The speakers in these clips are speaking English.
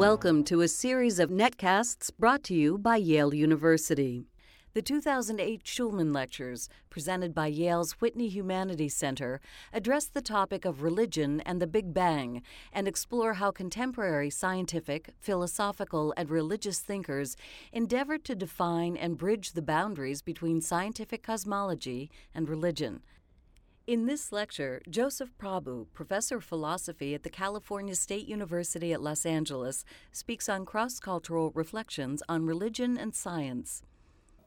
Welcome to a series of netcasts brought to you by Yale University. The 2008 Shulman Lectures, presented by Yale's Whitney Humanities Center, address the topic of religion and the Big Bang and explore how contemporary scientific, philosophical, and religious thinkers endeavored to define and bridge the boundaries between scientific cosmology and religion. In this lecture, Joseph Prabhu, professor of philosophy at the California State University at Los Angeles, speaks on cross cultural reflections on religion and science.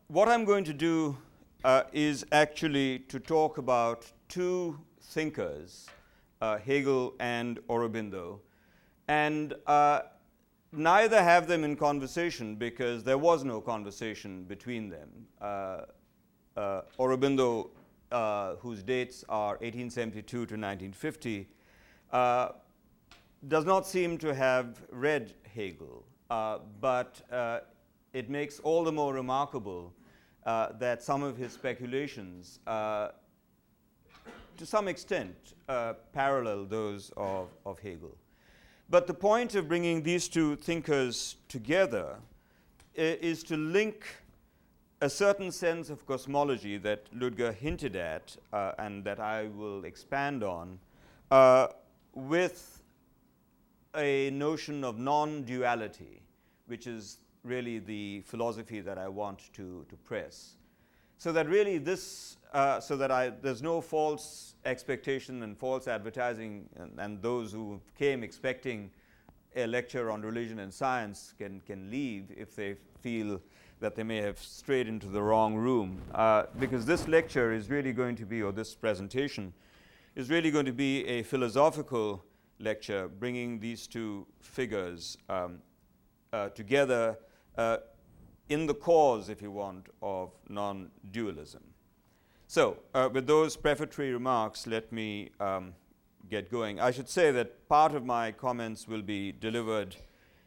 What I'm going to do uh, is actually to talk about two thinkers, uh, Hegel and Aurobindo, and uh, neither have them in conversation because there was no conversation between them. Uh, uh, Aurobindo uh, whose dates are 1872 to 1950, uh, does not seem to have read Hegel, uh, but uh, it makes all the more remarkable uh, that some of his speculations, to some extent, parallel those of, of Hegel. But the point of bringing these two thinkers together is to link a certain sense of cosmology that Ludger hinted at uh, and that I will expand on uh, with a notion of non duality, which is really the philosophy that I want to, to press. So that really this, uh, so that I, there's no false expectation and false advertising, and, and those who came expecting a lecture on religion and science can, can leave if they feel that they may have strayed into the wrong room. Uh, because this lecture is really going to be, or this presentation, is really going to be a philosophical lecture bringing these two figures um, uh, together uh, in the cause, if you want, of non dualism. So, uh, with those prefatory remarks, let me um, get going. I should say that part of my comments will be delivered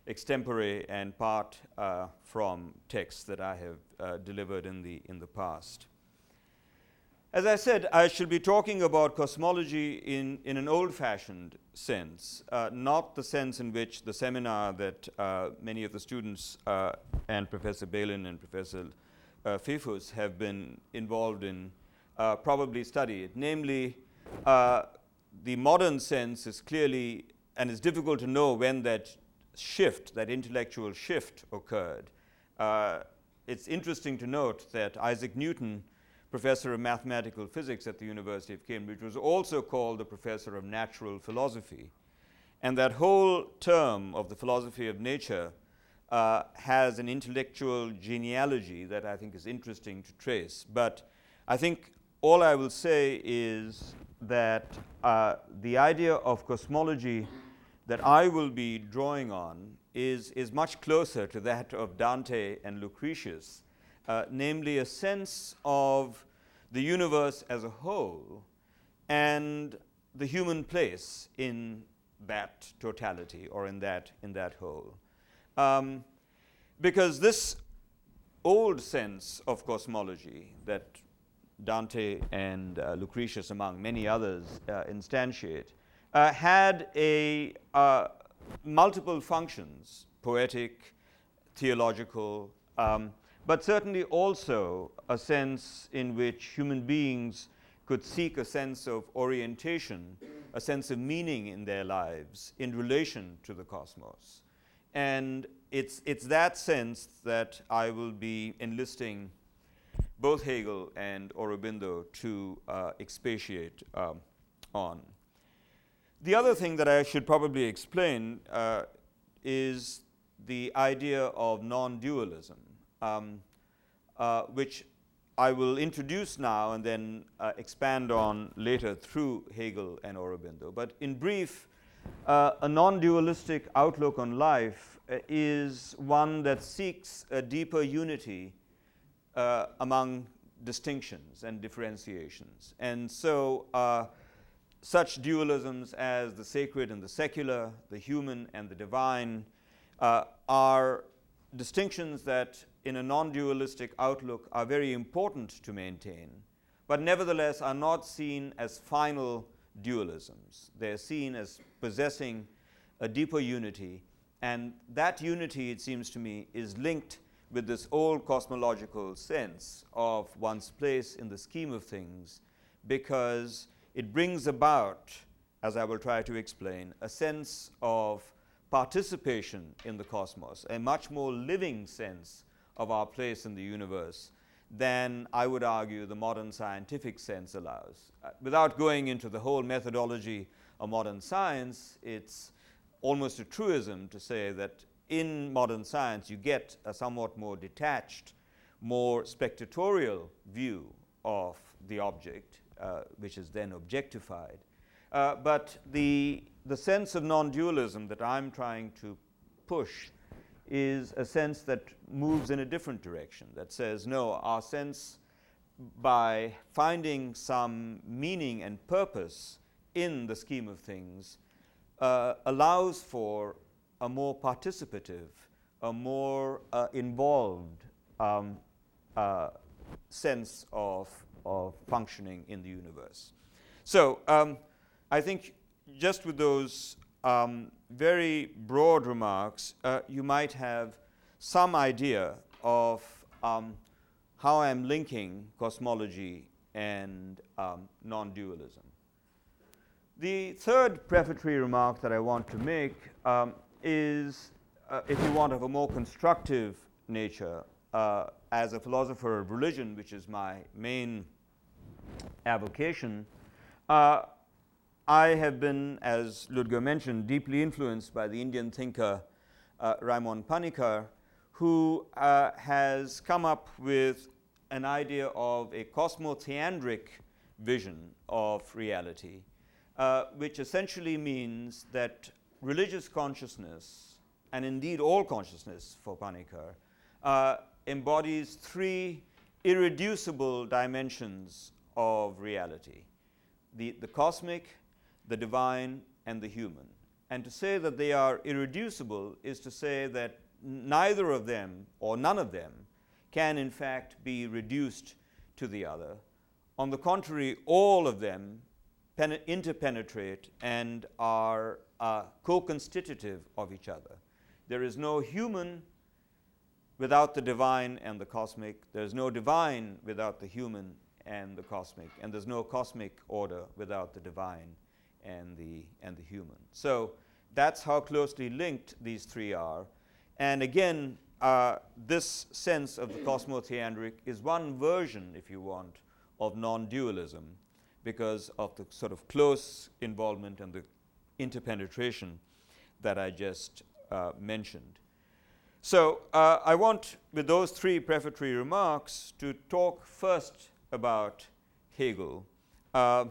extempore and part uh, from texts that I have uh, delivered in the, in the past. As I said, I shall be talking about cosmology in, in an old fashioned sense, uh, not the sense in which the seminar that uh, many of the students uh, and Professor Balin and Professor uh, Pfeffus have been involved in probably studied, namely, the modern sense is clearly, and it's difficult to know when that shift, that intellectual shift occurred. Uh, it's interesting to note that Isaac Newton, professor of mathematical physics at the University of Cambridge, was also called the professor of natural philosophy. And that whole term of the philosophy of nature uh, has an intellectual genealogy that I think is interesting to trace. But I think all I will say is that uh, the idea of cosmology that I will be drawing on is, is much closer to that of Dante and Lucretius, uh, namely a sense of the universe as a whole and the human place in that totality or in that, in that whole. Um, because this old sense of cosmology that Dante and uh, Lucretius, among many others, uh, instantiate, uh, had a uh, multiple functions poetic, theological, um, but certainly also a sense in which human beings could seek a sense of orientation, a sense of meaning in their lives in relation to the cosmos. And it's, it's that sense that I will be enlisting both Hegel and Aurobindo to uh, expatiate um, on. The other thing that I should probably explain uh, is the idea of non dualism, um, uh, which I will introduce now and then uh, expand on later through Hegel and Aurobindo. But in brief, uh, a non dualistic outlook on life uh, is one that seeks a deeper unity uh, among distinctions and differentiations. And so, such dualisms as the sacred and the secular, the human and the divine, uh, are distinctions that, in a non dualistic outlook, are very important to maintain, but nevertheless are not seen as final dualisms. They're seen as possessing a deeper unity And that unity, it seems to me, is linked with this old cosmological sense of one's place in the scheme of things because it brings about, as I will try to explain, a sense of participation in the cosmos, a much more living sense of our place in the universe than I would argue the modern scientific sense allows. Uh, without going into the whole methodology of modern science, it's almost a truism to say that in modern science you get a somewhat more detached, more spectatorial view of the object, uh, which is then objectified. Uh, but the, the sense of non dualism that I'm trying to push is a sense that moves in a different direction, that says, no, our sense by finding some meaning and purpose in the scheme of things uh, allows for a more participative, a more uh, involved um, uh, sense of, of functioning in the universe. So um, I think just with those um, very broad remarks, uh, you might have some idea of um, how I'm linking cosmology and um, non dualism. The third prefatory remark that I want to make um, is, uh, if you want, of a more constructive nature. Uh, as a philosopher of religion, which is my main avocation, uh, I have been, as Ludger mentioned, deeply influenced by the Indian thinker uh, Raimon Panikkar, who uh, has come up with an idea of a cosmotheandric vision of reality, uh, which essentially means that religious consciousness, and indeed all consciousness for Panikkar, uh, embodies three irreducible dimensions of reality the, the cosmic, the divine, and the human. And to say that they are irreducible is to say that neither of them, or none of them, can in fact be reduced to the other. On the contrary, all of them interpenetrate and are uh, co constitutive of each other. There is no human without the divine and the cosmic. There's no divine without the human and the cosmic. And there's no cosmic order without the divine and the, and the human. So that's how closely linked these three are. And again, uh, this sense of the cosmotheandric is one version, if you want, of non dualism because of the sort of close involvement and the interpenetration that I just uh, mentioned. So uh, I want, with those three prefatory remarks, to talk first about Hegel. Uh,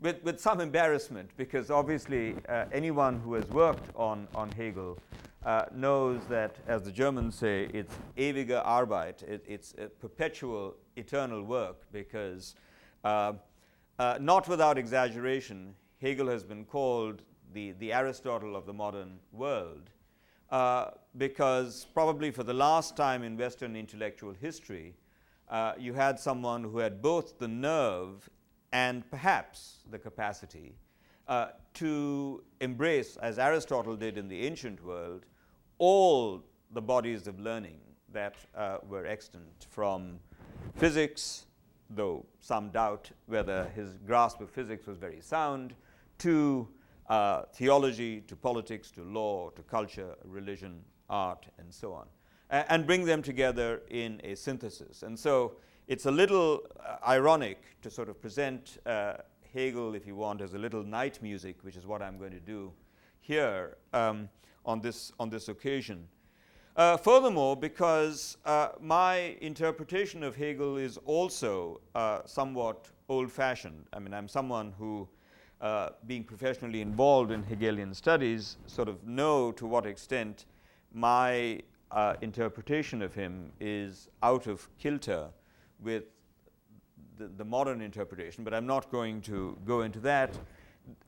with, with some embarrassment, because obviously uh, anyone who has worked on, on Hegel uh, knows that, as the Germans say, it's ewige Arbeit, it, it's a perpetual, eternal work, because uh, uh, not without exaggeration, Hegel has been called the, the Aristotle of the modern world, uh, because probably for the last time in Western intellectual history, uh, you had someone who had both the nerve and perhaps the capacity uh, to embrace, as Aristotle did in the ancient world, all the bodies of learning that uh, were extant from physics, though some doubt whether his grasp of physics was very sound, to uh, theology, to politics, to law, to culture, religion, art, and so on, and bring them together in a synthesis. And so it's a little uh, ironic to sort of present uh, Hegel, if you want, as a little night music, which is what I'm going to do here um, on, this, on this occasion. Uh, furthermore, because uh, my interpretation of Hegel is also uh, somewhat old fashioned. I mean, I'm someone who, uh, being professionally involved in Hegelian studies, sort of know to what extent my uh, interpretation of him is out of kilter with the, the, modern interpretation, but I'm not going to go into that.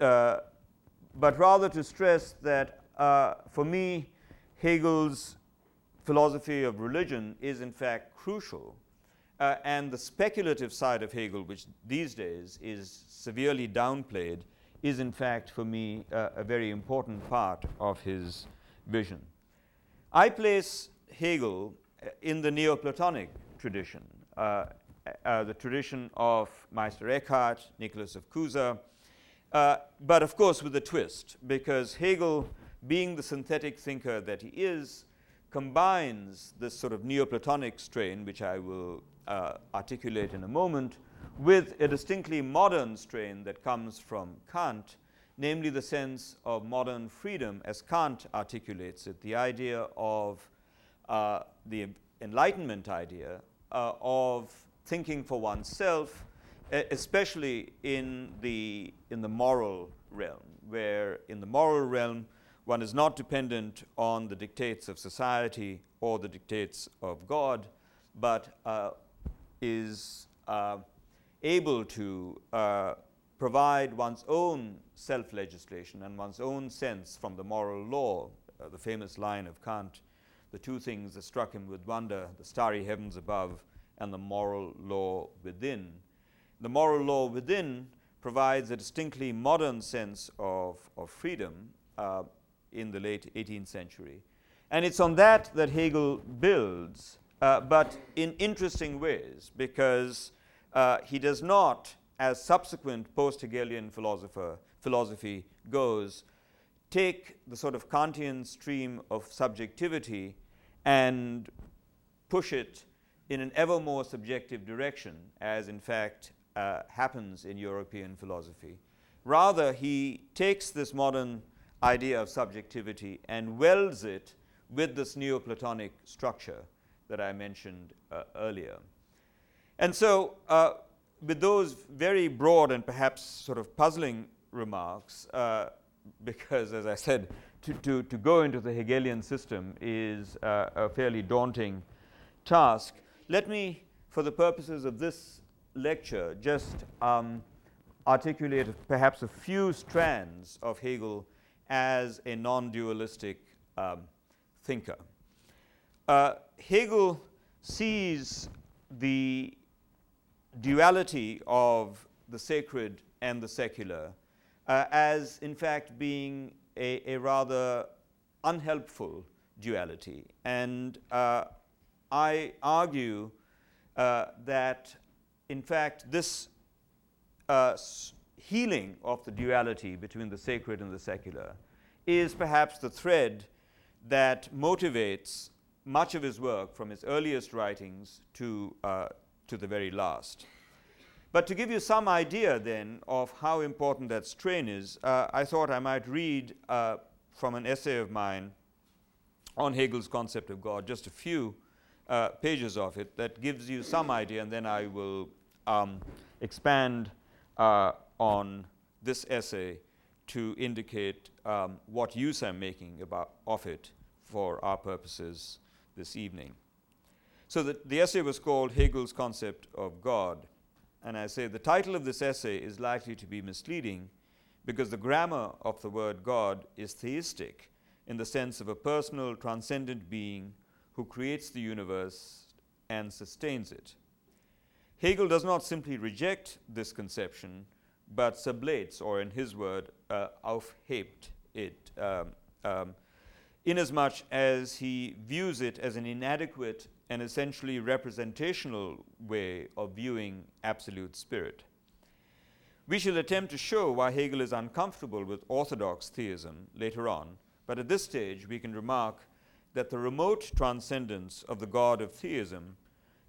Uh, but rather to stress that for me, Hegel's philosophy of religion is in fact crucial. Uh, and the speculative side of Hegel, which these days is severely downplayed, is in fact for me uh, a very important part of his vision. I place Hegel in the Neoplatonic tradition, uh, uh, the tradition of Meister Eckhart, Nicholas of Cusa, uh, but of course with a twist, because Hegel, being the synthetic thinker that he is, combines this sort of Neoplatonic strain, which I will uh, articulate in a moment, with a distinctly modern strain that comes from Kant, namely the sense of modern freedom as Kant articulates it, the idea of uh, the Enlightenment idea uh, of thinking for oneself, especially in the, in the moral realm, where in the moral realm one is not dependent on the dictates of society or the dictates of God, but uh, is uh, able to uh, provide one's own self legislation and one's own sense from the moral law. Uh, the famous line of Kant the two things that struck him with wonder the starry heavens above and the moral law within. The moral law within provides a distinctly modern sense of, of freedom uh, in the late 18th century. And it's on that that Hegel builds, uh, but in interesting ways, because uh, he does not, as subsequent post Hegelian philosophy goes, take the sort of Kantian stream of subjectivity and push it in an ever more subjective direction, as in fact uh, happens in European philosophy. Rather, he takes this modern idea of subjectivity and welds it with this Neoplatonic structure that I mentioned uh, earlier. And so, uh, with those very broad and perhaps sort of puzzling remarks, uh, because as I said, to, to, to go into the Hegelian system is uh, a fairly daunting task. Let me, for the purposes of this lecture, just um, articulate perhaps a few strands of Hegel as a non dualistic um, thinker. Uh, Hegel sees the duality of the sacred and the secular uh, as, in fact, being a, a rather unhelpful duality. And uh, I argue uh, that, in fact, this uh, healing of the duality between the sacred and the secular is perhaps the thread that motivates much of his work from his earliest writings to, uh, to the very last. But to give you some idea then of how important that strain is, uh, I thought I might read uh, from an essay of mine on Hegel's concept of God, just a few uh, pages of it that gives you some idea, and then I will um, expand uh, on this essay to indicate um, what use I'm making about, of it for our purposes this evening. So the, the essay was called Hegel's Concept of God. And I say the title of this essay is likely to be misleading because the grammar of the word God is theistic in the sense of a personal, transcendent being who creates the universe and sustains it. Hegel does not simply reject this conception, but sublates, or in his word, uh, aufhebt it, um, um, inasmuch as he views it as an inadequate an essentially representational way of viewing absolute spirit. We shall attempt to show why Hegel is uncomfortable with orthodox theism later on, but at this stage we can remark that the remote transcendence of the God of theism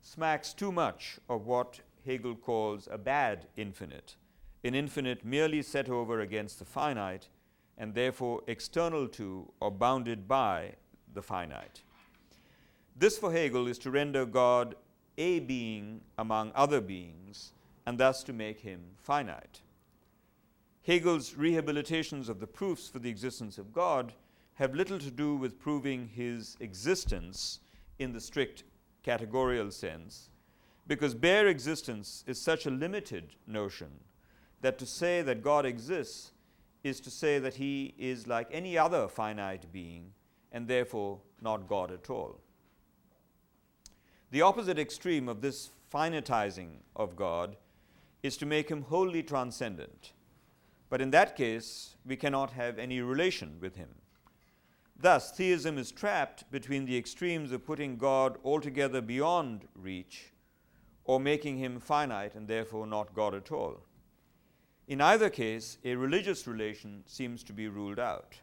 smacks too much of what Hegel calls a bad infinite, an infinite merely set over against the finite and therefore external to or bounded by the finite. This for Hegel is to render God a being among other beings and thus to make him finite. Hegel's rehabilitations of the proofs for the existence of God have little to do with proving his existence in the strict categorical sense, because bare existence is such a limited notion that to say that God exists is to say that he is like any other finite being and therefore not God at all. The opposite extreme of this finitizing of God is to make him wholly transcendent. But in that case, we cannot have any relation with him. Thus, theism is trapped between the extremes of putting God altogether beyond reach or making him finite and therefore not God at all. In either case, a religious relation seems to be ruled out.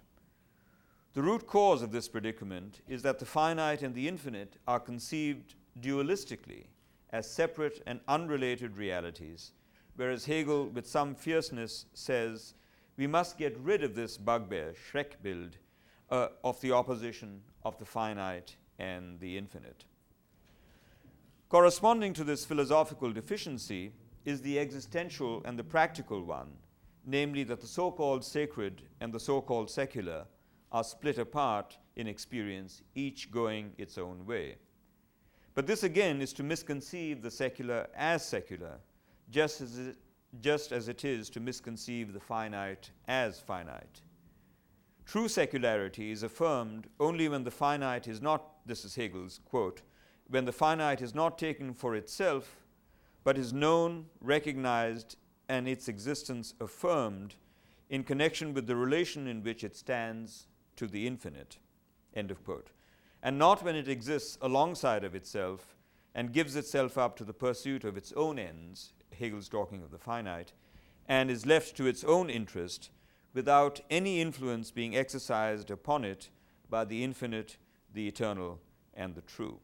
The root cause of this predicament is that the finite and the infinite are conceived dualistically as separate and unrelated realities, whereas Hegel, with some fierceness, says we must get rid of this bugbear, Schreckbild, uh, of the opposition of the finite and the infinite. Corresponding to this philosophical deficiency is the existential and the practical one, namely that the so called sacred and the so called secular are split apart in experience, each going its own way. But this again is to misconceive the secular as secular, just as it, just as it is to misconceive the finite as finite. True secularity is affirmed only when the finite is not, this is Hegel's quote, when the finite is not taken for itself, but is known, recognized, and its existence affirmed in connection with the relation in which it stands to the infinite. End of quote. And not when it exists alongside of itself and gives itself up to the pursuit of its own ends, Hegel's talking of the finite, and is left to its own interest without any influence being exercised upon it by the infinite, the eternal, and the true.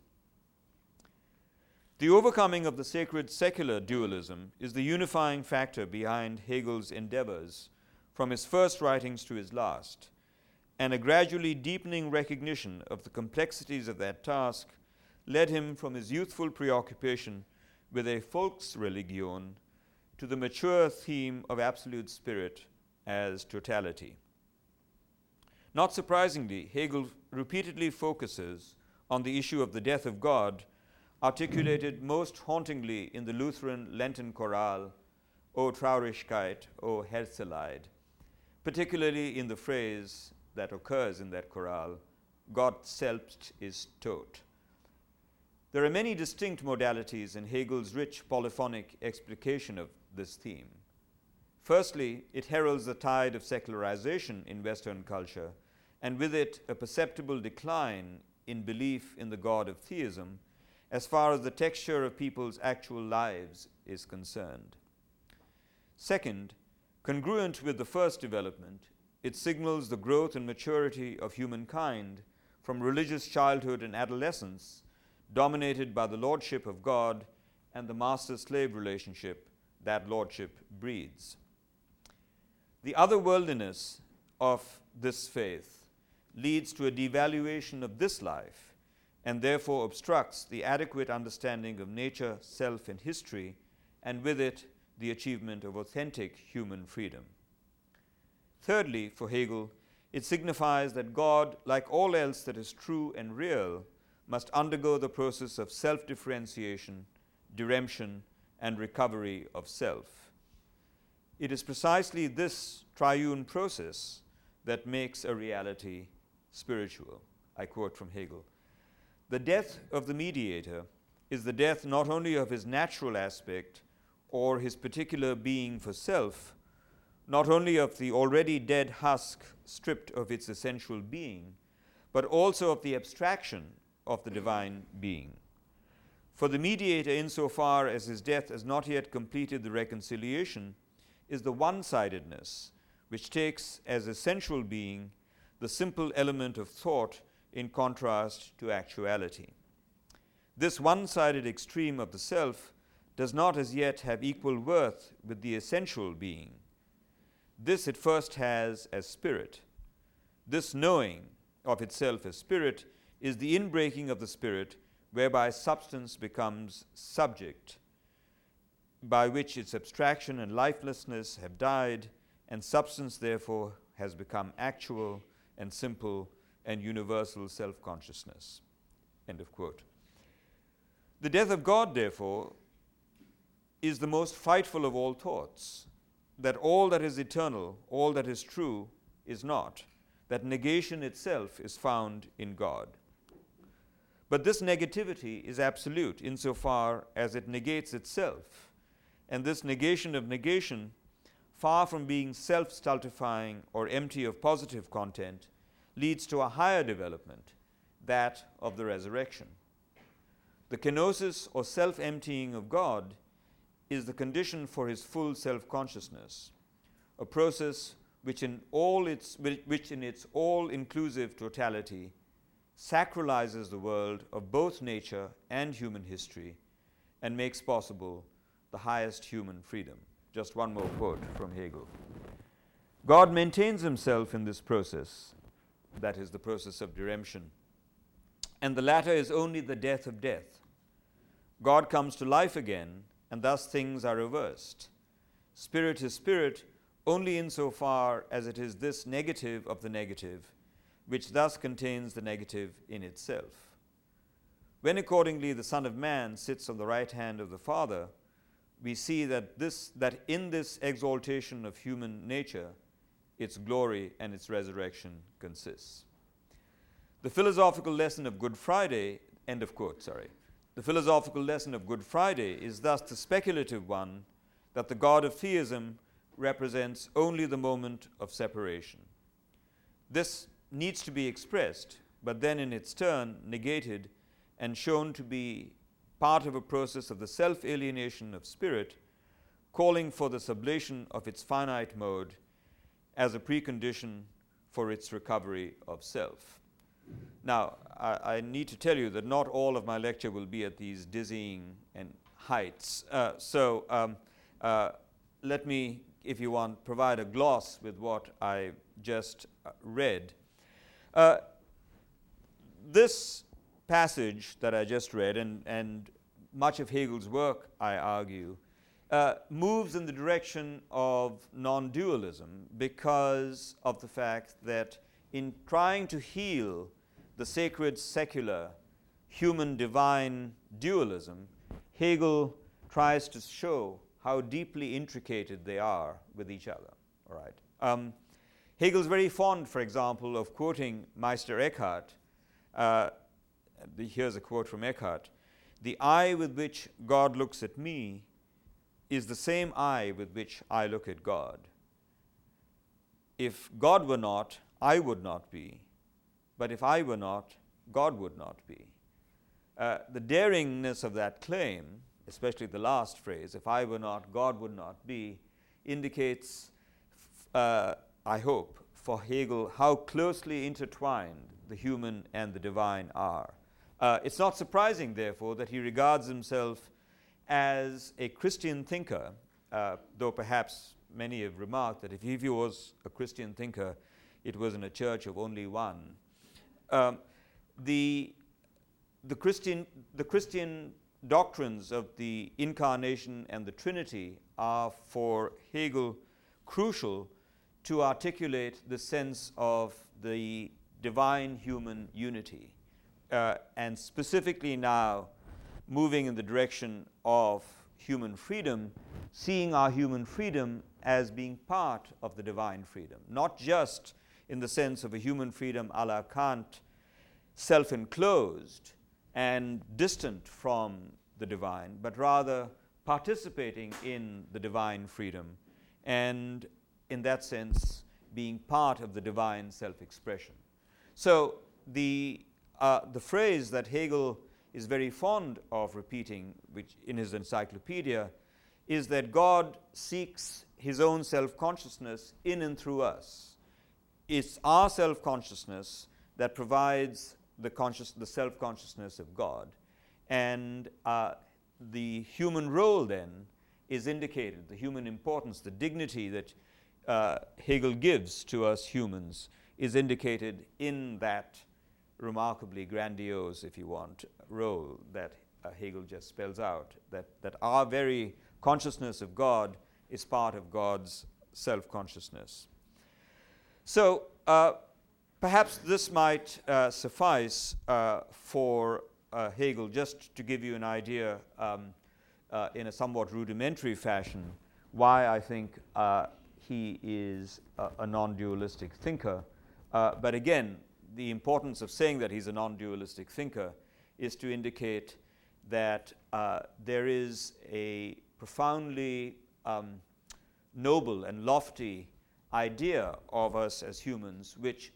The overcoming of the sacred secular dualism is the unifying factor behind Hegel's endeavors from his first writings to his last and a gradually deepening recognition of the complexities of that task led him from his youthful preoccupation with a Volksreligion to the mature theme of absolute spirit as totality. Not surprisingly, Hegel repeatedly focuses on the issue of the death of God, articulated most hauntingly in the Lutheran Lenten chorale, O Traurigkeit, O Herzeleid, particularly in the phrase, that occurs in that chorale, Gott selbst ist tot. There are many distinct modalities in Hegel's rich polyphonic explication of this theme. Firstly, it heralds the tide of secularization in Western culture, and with it, a perceptible decline in belief in the God of theism as far as the texture of people's actual lives is concerned. Second, congruent with the first development, it signals the growth and maturity of humankind from religious childhood and adolescence, dominated by the lordship of God and the master slave relationship that lordship breeds. The otherworldliness of this faith leads to a devaluation of this life and therefore obstructs the adequate understanding of nature, self, and history, and with it, the achievement of authentic human freedom. Thirdly, for Hegel, it signifies that God, like all else that is true and real, must undergo the process of self differentiation, diremption, and recovery of self. It is precisely this triune process that makes a reality spiritual. I quote from Hegel The death of the mediator is the death not only of his natural aspect or his particular being for self not only of the already dead husk stripped of its essential being, but also of the abstraction of the divine being. For the mediator, insofar as his death has not yet completed the reconciliation, is the one sidedness which takes as essential being the simple element of thought in contrast to actuality. This one sided extreme of the self does not as yet have equal worth with the essential being this it first has as spirit. This knowing of itself as spirit is the inbreaking of the spirit, whereby substance becomes subject, by which its abstraction and lifelessness have died, and substance therefore has become actual and simple and universal self consciousness. End of quote. The death of God, therefore, is the most frightful of all thoughts that all that is eternal, all that is true, is not, that negation itself is found in God. But this negativity is absolute insofar as it negates itself. And this negation of negation, far from being self stultifying or empty of positive content, leads to a higher development, that of the resurrection. The kenosis or self emptying of God is the condition for his full self consciousness, a process which in, all its, which in its all inclusive totality sacralizes the world of both nature and human history and makes possible the highest human freedom. Just one more quote from Hegel. God maintains himself in this process, that is, the process of redemption, and the latter is only the death of death. God comes to life again, and thus things are reversed. Spirit is spirit only insofar as it is this negative of the negative which thus contains the negative in itself. When accordingly the Son of Man sits on the right hand of the Father, we see that, this, that in this exaltation of human nature, its glory and its resurrection consists. The philosophical lesson of Good Friday, end of quote, sorry. The philosophical lesson of Good Friday is thus the speculative one that the God of theism represents only the moment of separation. This needs to be expressed, but then in its turn negated and shown to be part of a process of the self alienation of spirit, calling for the sublation of its finite mode as a precondition for its recovery of self. Now, I, I, need to tell you that not all of my lecture will be at these dizzying and heights. Uh, so um, uh, let me, if you want, provide a gloss with what I just uh, read. Uh, this passage that I just read, and, and much of Hegel's work, I argue, uh, moves in the direction of non dualism because of the fact that in trying to heal the sacred secular human divine dualism, Hegel tries to show how deeply intricated they are with each other. All right. Um, Hegel's very fond, for example, of quoting Meister Eckhart. Uh, here's a quote from Eckhart The eye with which God looks at me is the same eye with which I look at God. If God were not, I would not be. But if I were not, God would not be. Uh, the daringness of that claim, especially the last phrase, if I were not, God would not be, indicates uh, I hope, for Hegel how closely intertwined the human and the divine are. Uh, it's not surprising, therefore, that he regards himself as a Christian thinker, uh, though perhaps many have remarked that if he was a Christian thinker, it was in a church of only one. Um, the, the, Christian, the Christian doctrines of the incarnation and the Trinity are for Hegel crucial to articulate the sense of the divine human unity. Uh, and specifically now, moving in the direction of human freedom, seeing our human freedom as being part of the divine freedom, not just in the sense of a human freedom a la Kant, self enclosed and distant from the divine, but rather participating in the divine freedom and in that sense, being part of the divine self expression. So, the, uh, the phrase that Hegel is very fond of repeating, which in his encyclopedia, is that God seeks his own self consciousness in and through us. It's our self consciousness that provides the, conscious, the self consciousness of God. And uh, the human role then is indicated, the human importance, the dignity that uh, Hegel gives to us humans is indicated in that remarkably grandiose, if you want, role that uh, Hegel just spells out, that, that our very consciousness of God is part of God's self consciousness. So, uh, perhaps this might uh, suffice uh, for uh, Hegel just to give you an idea um, uh, in a somewhat rudimentary fashion why I think he is a, a non dualistic thinker. Uh, but again, the importance of saying that he's a non dualistic thinker is to indicate that uh, there is a profoundly um, noble and lofty idea of us as humans, which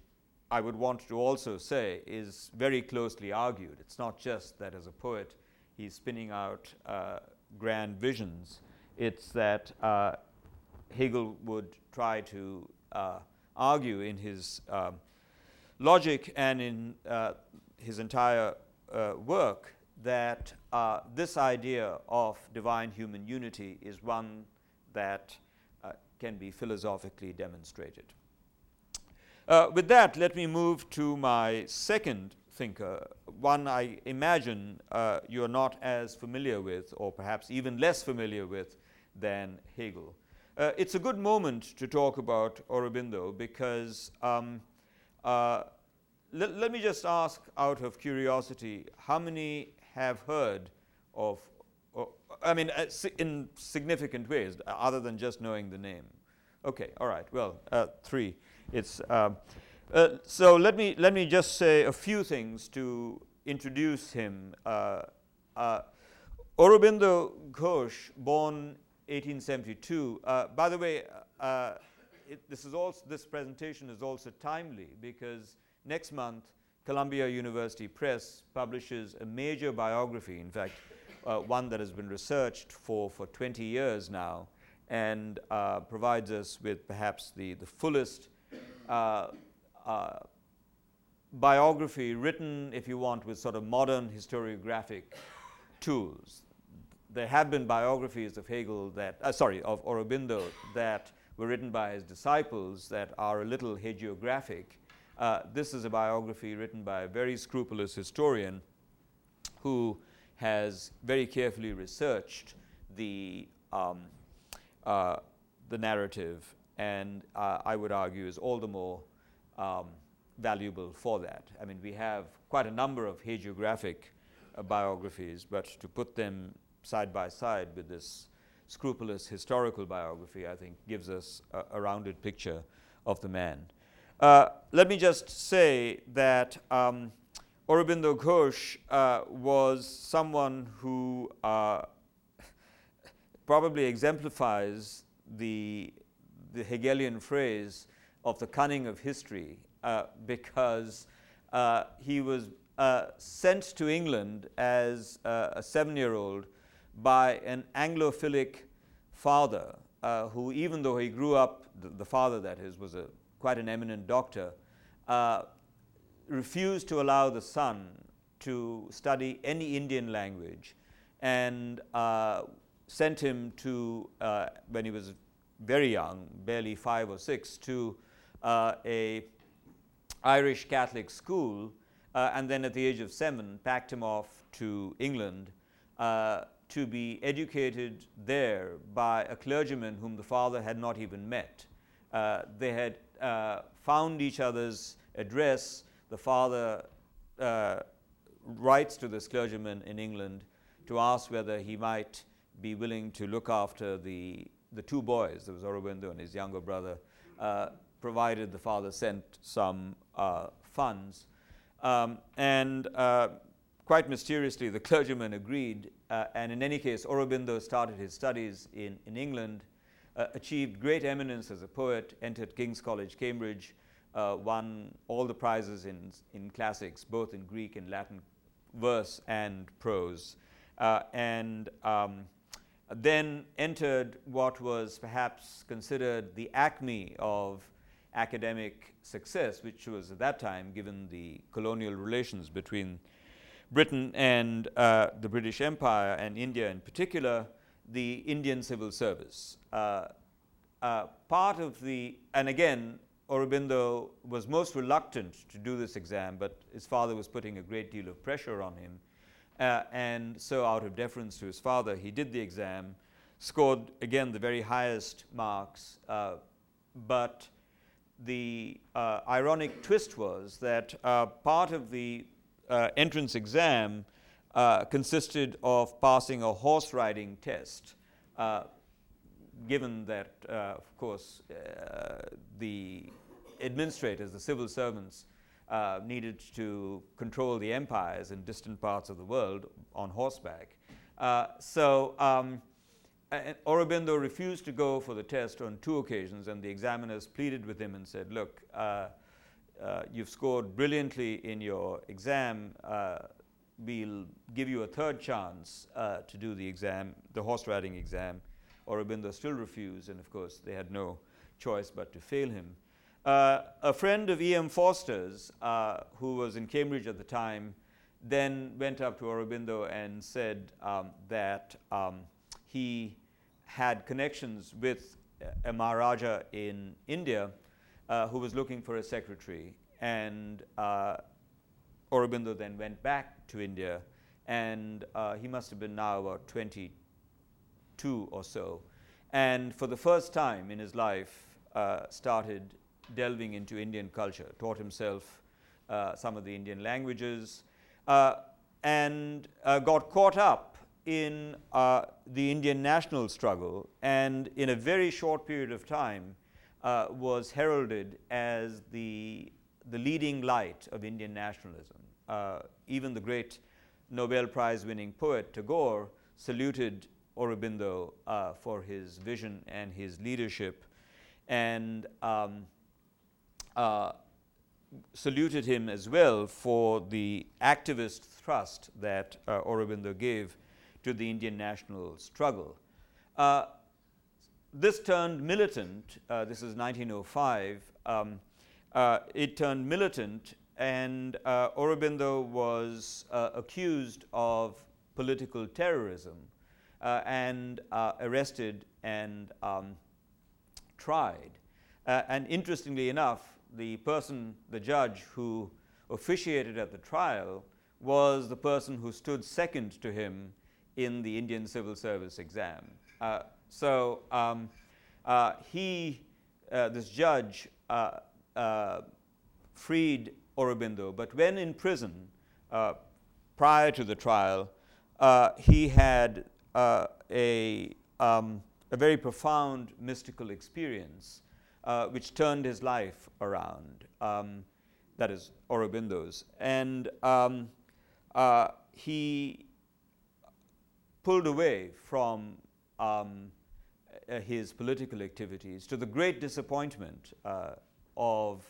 I would want to also say, is very closely argued. It's not just that as a poet he's spinning out uh, grand visions, it's that uh, Hegel would try to uh, argue in his um, logic and in uh, his entire uh, work that uh, this idea of divine human unity is one that can be philosophically demonstrated. Uh, with that, let me move to my second thinker, one I imagine uh, you're not as familiar with, or perhaps even less familiar with, than Hegel. Uh, it's a good moment to talk about Aurobindo because um, uh, let, let me just ask out of curiosity how many have heard of I mean, uh, in significant ways, uh, other than just knowing the name. Okay, all right. Well, uh, three. It's um, uh, so. Let me let me just say a few things to introduce him. Uh, uh, Aurobindo Ghosh, born 1872. by the way, it, this is also this presentation is also timely because next month Columbia University Press publishes a major biography. In fact uh, one that has been researched for, for 20 years now and uh, provides us with perhaps the, the fullest uh, uh, biography written, if you want, with sort of modern historiographic tools. There have been biographies of Hegel that, uh, sorry, of Aurobindo that were written by his disciples that are a little hagiographic. Uh, this is a biography written by a very scrupulous historian who has very carefully researched the, um, uh, the narrative and uh, I would argue is all the more um, valuable for that. I mean, we have quite a number of hagiographic uh, biographies, but to put them side by side with this scrupulous historical biography, I think gives us a, a rounded picture of the man. Uh, let me just say that um, Aurobindo Ghosh uh, was someone who uh, probably exemplifies the, the Hegelian phrase of the cunning of history uh, because uh, he was uh, sent to England as uh, a seven year old by an Anglophilic father who, even though he grew up, the, the, father that is, was a, quite an eminent doctor refused to allow the son to study any Indian language and uh, sent him to, uh, when he was very young, barely five or six, to uh, a Irish Catholic school, uh, and then at the age of seven, packed him off to England uh, to be educated there by a clergyman whom the father had not even met. Uh, they had found each other's address the father uh, writes to this clergyman in England to ask whether he might be willing to look after the, the two boys, there was Aurobindo and his younger brother, uh, provided the father sent some uh, funds. Um, and uh, quite mysteriously, the clergyman agreed, uh, and in any case, Aurobindo started his studies in, in England, uh, achieved great eminence as a poet, entered King's College, Cambridge, uh, won all the prizes in, in classics, both in Greek and Latin verse and prose, uh, and um, then entered what was perhaps considered the acme of academic success, which was at that time, given the colonial relations between Britain and uh, the British Empire and India in particular, the Indian civil service. Uh, uh, part of the, and again, Aurobindo was most reluctant to do this exam, but his father was putting a great deal of pressure on him. Uh, and so, out of deference to his father, he did the exam, scored again the very highest marks. Uh, but the uh, ironic twist was that uh, part of the uh, entrance exam uh, consisted of passing a horse riding test given that, uh, of course, uh, the administrators, the civil servants, uh, needed to control the empires in distant parts of the world on horseback. Uh, so um, Aurobindo refused to go for the test on two occasions, and the examiners pleaded with him and said, Look, uh, uh, you've scored brilliantly in your exam, uh, we'll give you a third chance uh, to do the exam, the horse riding exam. Aurobindo still refused, and of course, they had no choice but to fail him. Uh, a friend of E.M. Forster's, uh, who was in Cambridge at the time, then went up to Aurobindo and said um, that um, he had connections with a Maharaja in India uh, who was looking for a secretary. And uh, Aurobindo then went back to India, and uh, he must have been now about 22 or so. And for the first time in his life, uh, started delving into Indian culture, taught himself uh, some of the Indian languages, uh, and uh, got caught up in uh, the Indian national struggle, and in a very short period of time uh, was heralded as the, the leading light of Indian nationalism. Uh, even the great Nobel Prize winning poet Tagore saluted Aurobindo for his vision and his leadership and um, uh, saluted him as well for the activist thrust that uh, Aurobindo gave to the Indian national struggle. Uh, this turned militant, uh, this is 1905, um, uh, it turned militant, and uh, Aurobindo was accused of political terrorism and arrested and um, tried. And interestingly enough, the person, the judge who officiated at the trial, was the person who stood second to him in the Indian Civil Service exam. Uh, so um, uh, he, uh, this judge, uh, uh, freed Aurobindo, but when in prison prior to the trial, he had a um, a very profound mystical experience uh, which turned his life around. Um, that is Aurobindo's. And um, uh, he pulled away from um, uh, his political activities to the great disappointment uh, of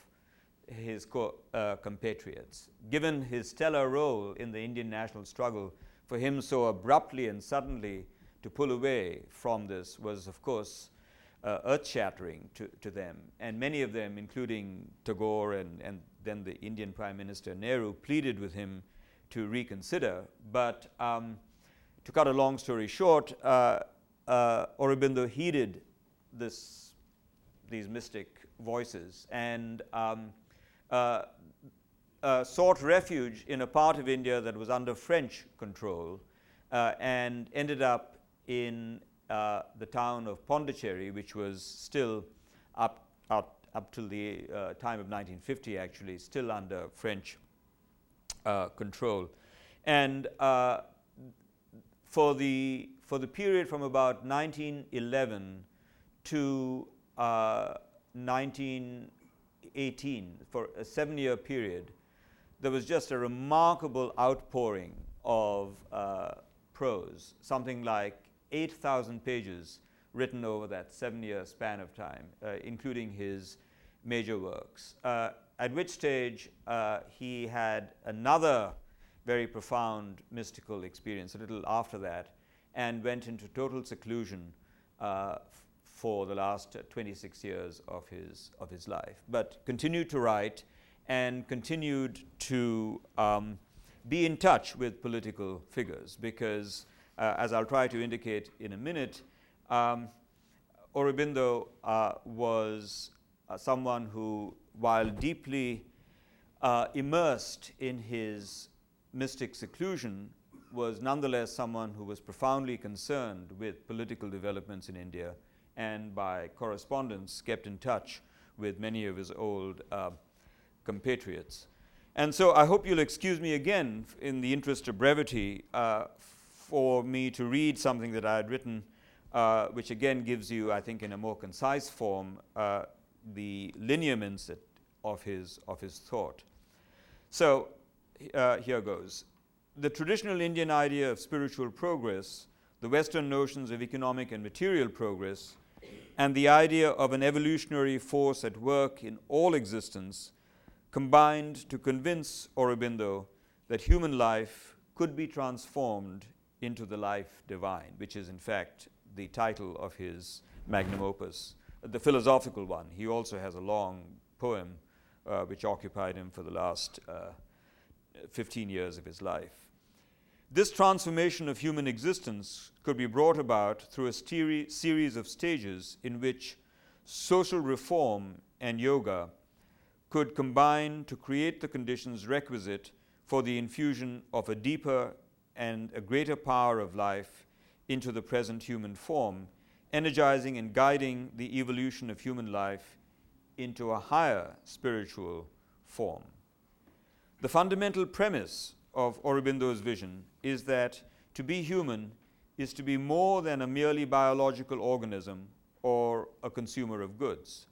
his co- uh, compatriots. Given his stellar role in the Indian national struggle, for him so abruptly and suddenly to pull away from this was, of course, uh, earth shattering to, to them. And many of them, including Tagore and, and then the Indian Prime Minister Nehru, pleaded with him to reconsider. But um, to cut a long story short, uh, uh, Aurobindo heeded this, these mystic voices and um, uh, uh, sought refuge in a part of India that was under French control uh, and ended up in uh, the town of Pondicherry, which was still up, up, up till the uh, time of 1950, actually, still under French uh, control. And uh, for, the, for the period from about 1911 to 1918, uh, for a seven year period, there was just a remarkable outpouring of prose, something like 8,000 pages written over that seven year span of time, uh, including his major works. Uh, at which stage uh, he had another very profound mystical experience a little after that and went into total seclusion uh, f- for the last 26 years of his, of his life. But continued to write and continued to um, be in touch with political figures because uh, as I'll try to indicate in a minute, um, Aurobindo uh, was uh, someone who, while deeply uh, immersed in his mystic seclusion, was nonetheless someone who was profoundly concerned with political developments in India and by correspondence kept in touch with many of his old uh, compatriots. And so I hope you'll excuse me again, in the interest of brevity, uh, for me to read something that I had written, uh, which again gives you, I think, in a more concise form, uh, the lineaments of his, of his thought. So uh, here goes. The traditional Indian idea of spiritual progress, the Western notions of economic and material progress, and the idea of an evolutionary force at work in all existence combined to convince Aurobindo that human life could be transformed into the life divine, which is in fact the title of his magnum opus, the philosophical one. He also has a long poem uh, which occupied him for the last uh, 15 years of his life. This transformation of human existence could be brought about through a steri- series of stages in which social reform and yoga could combine to create the conditions requisite for the infusion of a deeper and a greater power of life into the present human form, energizing and guiding the evolution of human life into a higher spiritual form. The fundamental premise of Aurobindo's vision is that to be human is to be more than a merely biological organism or a consumer of goods.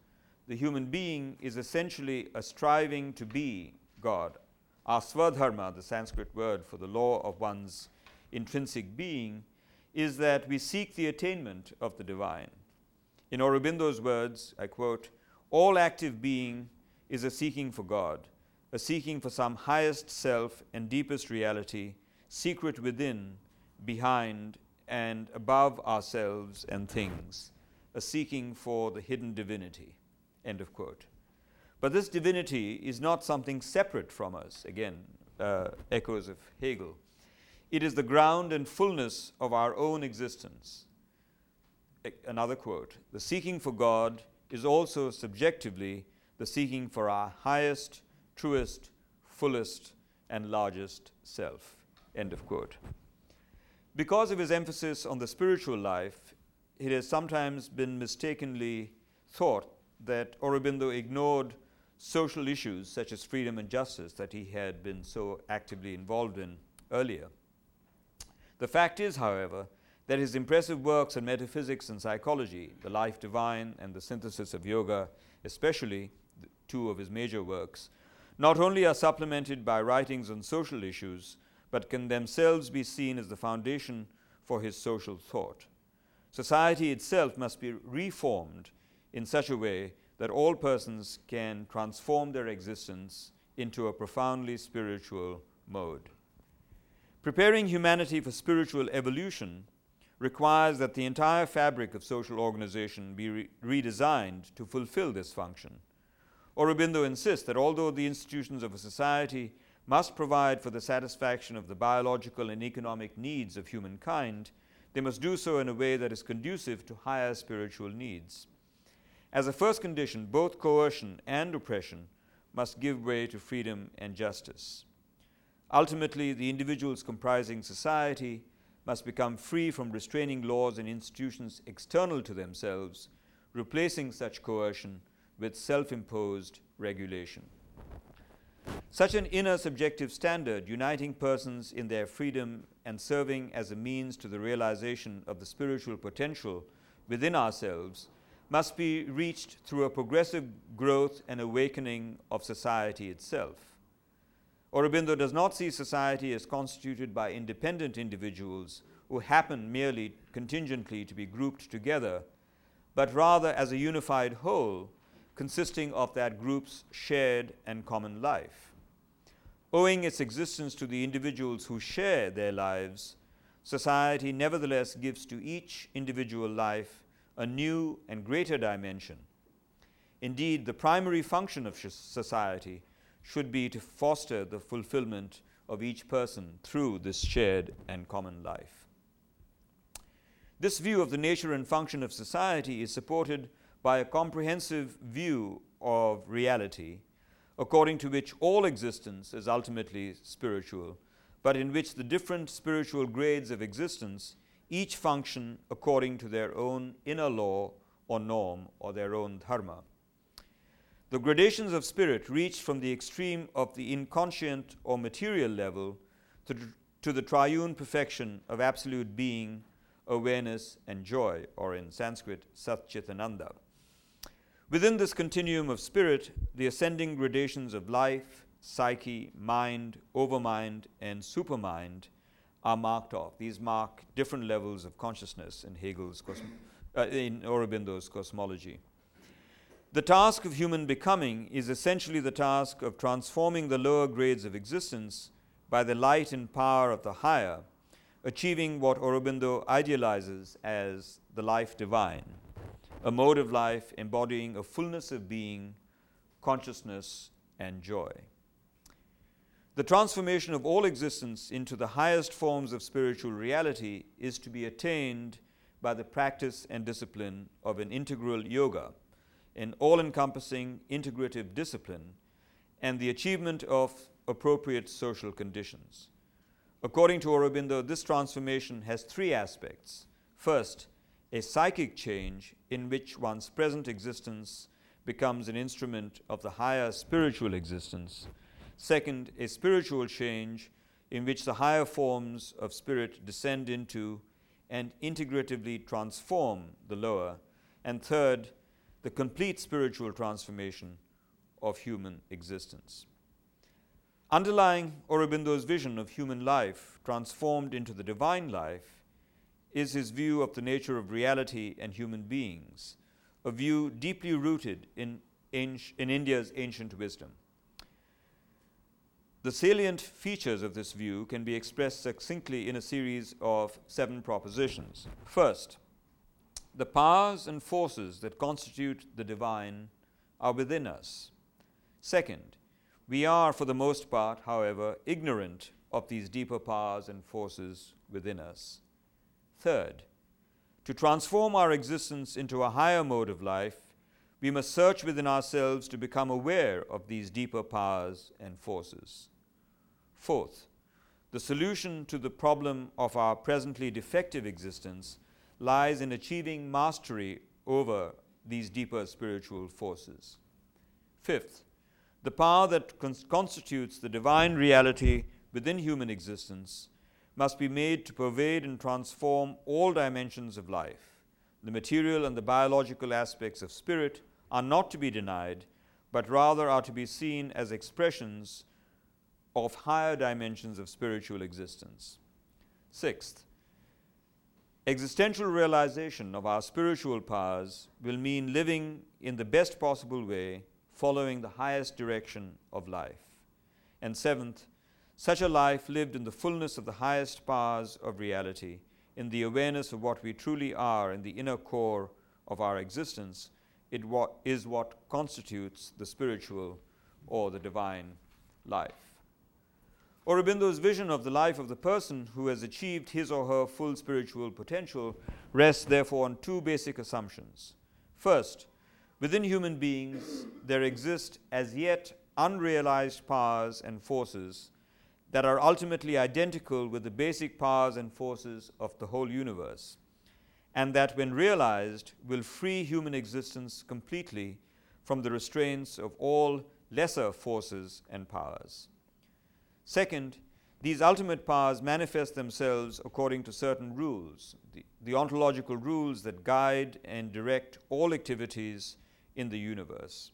The human being is essentially a striving to be God. Our swadharma, the Sanskrit word for the law of one's intrinsic being, is that we seek the attainment of the divine. In Aurobindo's words, I quote, all active being is a seeking for God, a seeking for some highest self and deepest reality, secret within, behind, and above ourselves and things, a seeking for the hidden divinity. End of quote. But this divinity is not something separate from us, again, uh, echoes of Hegel. It is the ground and fullness of our own existence. Another quote The seeking for God is also subjectively the seeking for our highest, truest, fullest, and largest self. End of quote. Because of his emphasis on the spiritual life, it has sometimes been mistakenly thought that Aurobindo ignored social issues such as freedom and justice that he had been so actively involved in earlier. The fact is, however, that his impressive works on metaphysics and psychology, The Life Divine and The Synthesis of Yoga, especially two of his major works, not only are supplemented by writings on social issues, but can themselves be seen as the foundation for his social thought. Society itself must be reformed in such a way that all persons can transform their existence into a profoundly spiritual mode. Preparing humanity for spiritual evolution requires that the entire fabric of social organization be re- redesigned to fulfill this function. Aurobindo insists that although the institutions of a society must provide for the satisfaction of the biological and economic needs of humankind, they must do so in a way that is conducive to higher spiritual needs. As a first condition, both coercion and oppression must give way to freedom and justice. Ultimately, the individuals comprising society must become free from restraining laws and institutions external to themselves, replacing such coercion with self imposed regulation. Such an inner subjective standard, uniting persons in their freedom and serving as a means to the realization of the spiritual potential within ourselves, must be reached through a progressive growth and awakening of society itself. Aurobindo does not see society as constituted by independent individuals who happen merely contingently to be grouped together, but rather as a unified whole consisting of that group's shared and common life. Owing its existence to the individuals who share their lives, society nevertheless gives to each individual life a new and greater dimension. Indeed, the primary function of society should be to foster the fulfillment of each person through this shared and common life. This view of the nature and function of society is supported by a comprehensive view of reality, according to which all existence is ultimately spiritual, but in which the different spiritual grades of existence each function according to their own inner law or norm or their own dharma. The gradations of spirit reach from the extreme of the inconscient or material level to, to the triune perfection of absolute being, awareness, and joy, or in Sanskrit, Satchitananda. Within this continuum of spirit, the ascending gradations of life, psyche, mind, overmind, and supermind are marked off. These mark different levels of consciousness in Hegel's, cosmo- uh, in Aurobindo's cosmology. The task of human becoming is essentially the task of transforming the lower grades of existence by the light and power of the higher, achieving what Aurobindo idealizes as the life divine, a mode of life embodying a fullness of being, consciousness, and joy. The transformation of all existence into the highest forms of spiritual reality is to be attained by the practice and discipline of an integral yoga an all encompassing integrative discipline, and the achievement of appropriate social conditions. According to Aurobindo, this transformation has three aspects. First, a psychic change in which one's present existence becomes an instrument of the higher spiritual existence. Second, a spiritual change in which the higher forms of spirit descend into and integratively transform the lower. And third, the complete spiritual transformation of human existence. Underlying Aurobindo's vision of human life transformed into the divine life is his view of the nature of reality and human beings, a view deeply rooted in, in India's ancient wisdom. The salient features of this view can be expressed succinctly in a series of seven propositions. First, the powers and forces that constitute the divine are within us. Second, we are, for the most part, however, ignorant of these deeper powers and forces within us. Third, to transform our existence into a higher mode of life, we must search within ourselves to become aware of these deeper powers and forces. Fourth, the solution to the problem of our presently defective existence lies in achieving mastery over these deeper spiritual forces. Fifth, the power that cons- constitutes the divine reality within human existence must be made to pervade and transform all dimensions of life. The material and the biological aspects of spirit are not to be denied, but rather are to be seen as expressions of higher dimensions of spiritual existence. Sixth, Existential realization of our spiritual powers will mean living in the best possible way, following the highest direction of life. And seventh, such a life lived in the fullness of the highest powers of reality, in the awareness of what we truly are in the inner core of our existence, it what is what constitutes the spiritual or the divine life. Aurobindo's vision of the life of the person who has achieved his or her full spiritual potential rests therefore on two basic assumptions. First, within human beings there exist as yet unrealized powers and forces that are ultimately identical with the basic powers and forces of the whole universe, and that when realized will free human existence completely from the restraints of all lesser forces and powers. Second, these ultimate powers manifest themselves according to certain rules, the, the, ontological rules that guide and direct all activities in the universe.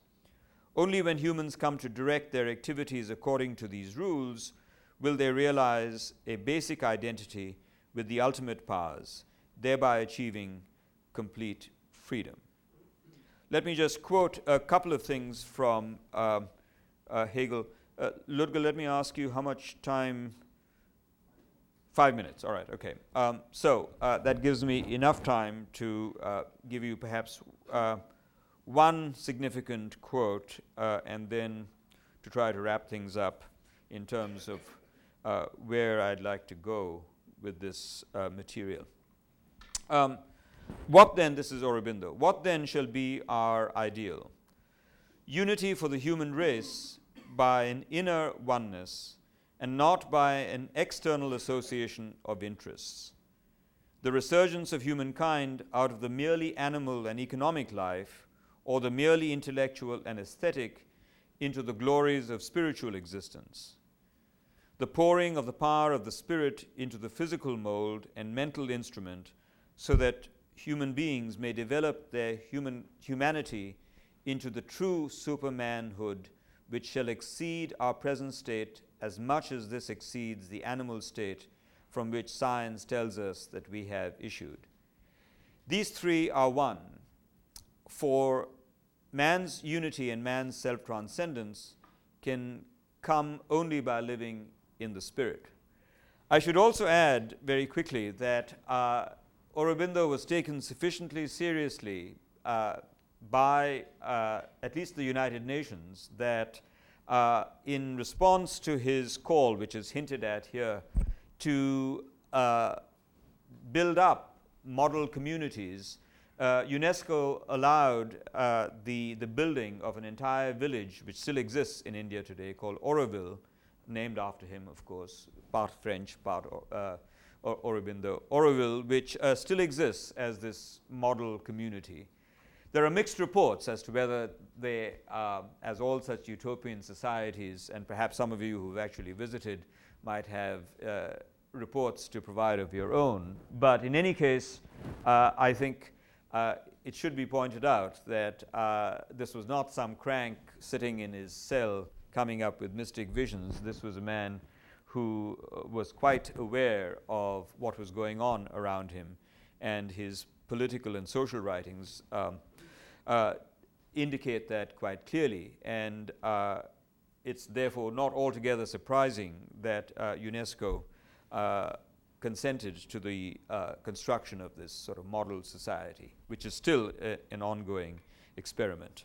Only when humans come to direct their activities according to these rules will they realize a basic identity with the ultimate powers, thereby achieving complete freedom. Let me just quote a couple of things from uh, uh, Hegel. Uh, Ludger, let me ask you how much time? Five minutes, all right, okay. Um, so uh, that gives me enough time to uh, give you perhaps uh, one significant quote uh, and then to try to wrap things up in terms of uh, where I'd like to go with this material. Um, what then, this is Aurobindo, what then shall be our ideal? Unity for the human race by an inner oneness and not by an external association of interests. The resurgence of humankind out of the merely animal and economic life, or the merely intellectual and aesthetic, into the glories of spiritual existence. The pouring of the power of the Spirit into the physical mold and mental instrument so that human beings may develop their human humanity into the true supermanhood which shall exceed our present state as much as this exceeds the animal state from which science tells us that we have issued. These three are one. For man's unity and man's self transcendence can come only by living in the spirit. I should also add very quickly that uh, Aurobindo was taken sufficiently seriously uh, by uh, at least the United Nations that uh, in response to his call, which is hinted at here, to uh, build up model communities, uh, UNESCO allowed uh, the, the building of an entire village, which still exists in India today, called Auroville, named after him, of course, part French, part uh, Aurobindo, Auroville, which uh, still exists as this model community. There are mixed reports as to whether they, uh, as all such utopian societies, and perhaps some of you who've actually visited might have uh, reports to provide of your own. But in any case, uh, I think uh, it should be pointed out that uh, this was not some crank sitting in his cell coming up with mystic visions. This was a man who uh, was quite aware of what was going on around him, and his political and social writings um, uh, indicate that quite clearly. And uh, it's therefore not altogether surprising that uh, UNESCO uh, consented to the uh, construction of this sort of model society, which is still a, an ongoing experiment.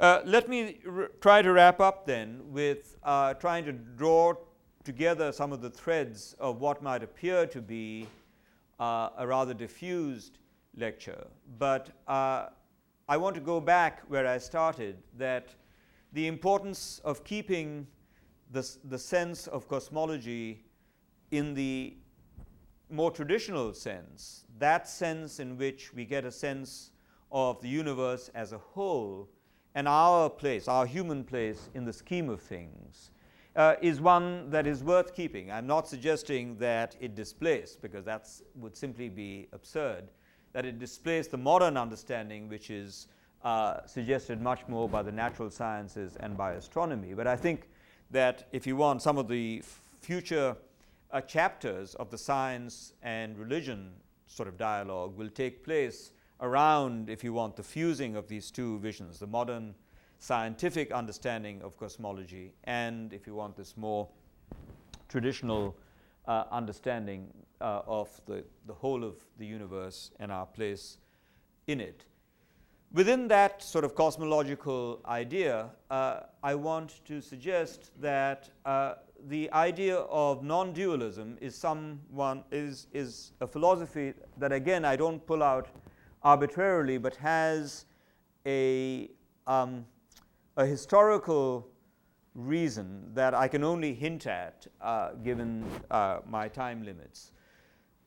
Let me try to wrap up then with trying to draw together some of the threads of what might appear to be uh, a rather diffused lecture. But uh, I want to go back where I started that the importance of keeping the, the sense of cosmology in the more traditional sense, that sense in which we get a sense of the universe as a whole and our place, our human place in the scheme of things, uh, is one that is worth keeping. I'm not suggesting that it displace, because that would simply be absurd, that it displace the modern understanding, which is uh, suggested much more by the natural sciences and by astronomy. But I think that if you want some of the future uh, chapters of the science and religion sort of dialogue will take place around, if you want, the fusing of these two visions the modern scientific understanding of cosmology, and if you want, this more traditional uh, understanding uh, of the, the whole of the universe and our place in it. Within that sort of cosmological idea, uh, I want to suggest that uh, the idea of non-dualism is someone is is a philosophy that again I don't pull out arbitrarily, but has a um, a historical reason that I can only hint at uh, given uh, my time limits.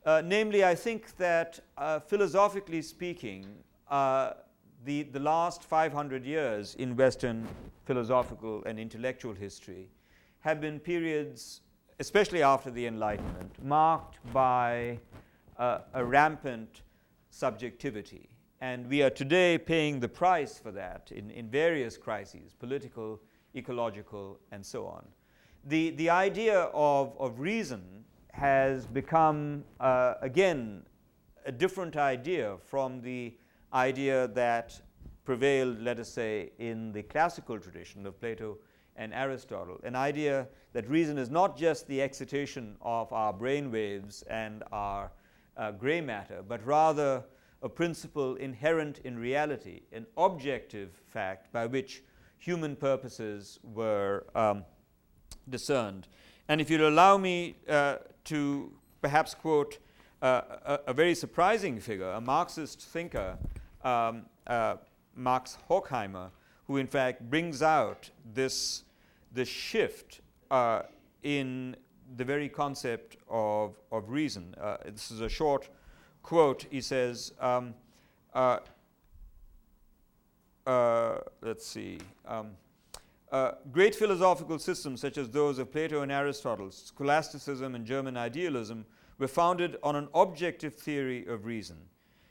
Uh, namely, I think that uh, philosophically speaking, uh, the, the last 500 years in Western philosophical and intellectual history have been periods, especially after the Enlightenment, marked by uh, a rampant subjectivity. And we are today paying the price for that in, in various crises political, ecological, and so on. The, the idea of, of reason has become, uh, again, a different idea from the idea that prevailed, let us say, in the classical tradition of Plato and Aristotle, an idea that reason is not just the excitation of our brain waves and our uh, gray matter, but rather a principle inherent in reality, an objective fact by which human purposes were um, discerned. And if you'll allow me uh, to perhaps quote uh, a, a, very surprising figure, a Marxist thinker, um, uh, Max Horkheimer, who in fact brings out this the shift uh, in the very concept of, of reason. Uh, this is a short quote. He says, um, uh let's see. Um, uh, great philosophical systems such as those of Plato and Aristotle, scholasticism and German idealism, were founded on an objective theory of reason.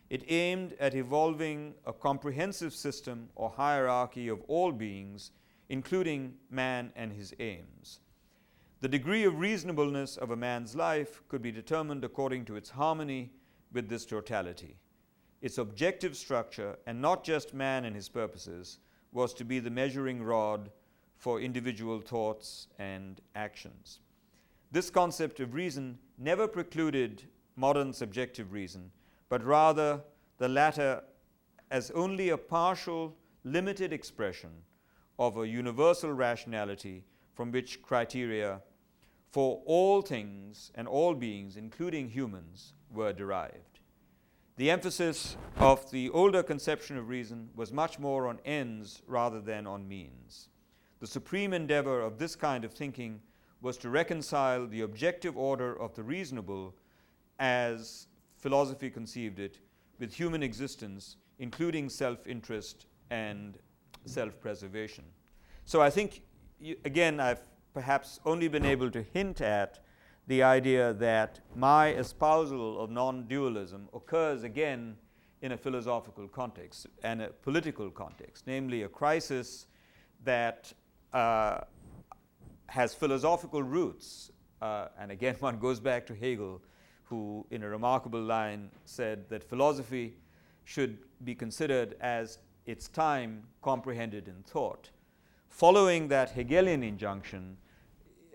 It aimed at evolving a comprehensive system or hierarchy of all beings including man and his aims. The degree of reasonableness of a man's life could be determined according to its harmony with this totality, its objective structure, and not just man and his purposes, was to be the measuring rod for individual thoughts and actions. This concept of reason never precluded modern subjective reason, but rather the latter as only a partial, limited expression of a universal rationality from which criteria for all things and all beings, including humans, were derived. The emphasis of the older conception of reason was much more on ends rather than on means. The supreme endeavor of this kind of thinking was to reconcile the objective order of the reasonable as philosophy conceived it with human existence, including self interest and self preservation. So I think, again, I've perhaps only been able to hint at the idea that my espousal of non dualism occurs again in a philosophical context and a political context, namely a crisis that uh, has philosophical roots. Uh, and again, one goes back to Hegel, who, in a remarkable line, said that philosophy should be considered as its time comprehended in thought. Following that Hegelian injunction,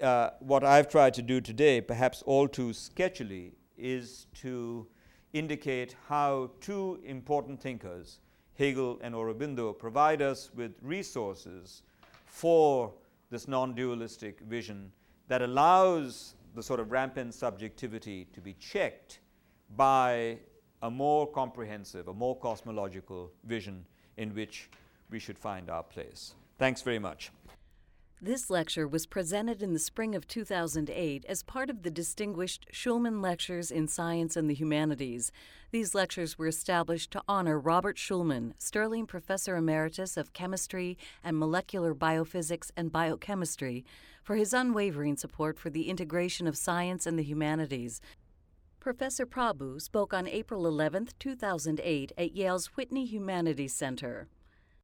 uh, what I've tried to do today, perhaps all too sketchily, is to indicate how two important thinkers, Hegel and Aurobindo, provide us with resources for this non dualistic vision that allows the sort of rampant subjectivity to be checked by a more comprehensive, a more cosmological vision in which we should find our place. Thanks very much. This lecture was presented in the spring of 2008 as part of the distinguished Shulman Lectures in Science and the Humanities. These lectures were established to honor Robert Shulman, Sterling Professor Emeritus of Chemistry and Molecular Biophysics and Biochemistry, for his unwavering support for the integration of science and the humanities. Professor Prabhu spoke on April 11, 2008, at Yale's Whitney Humanities Center.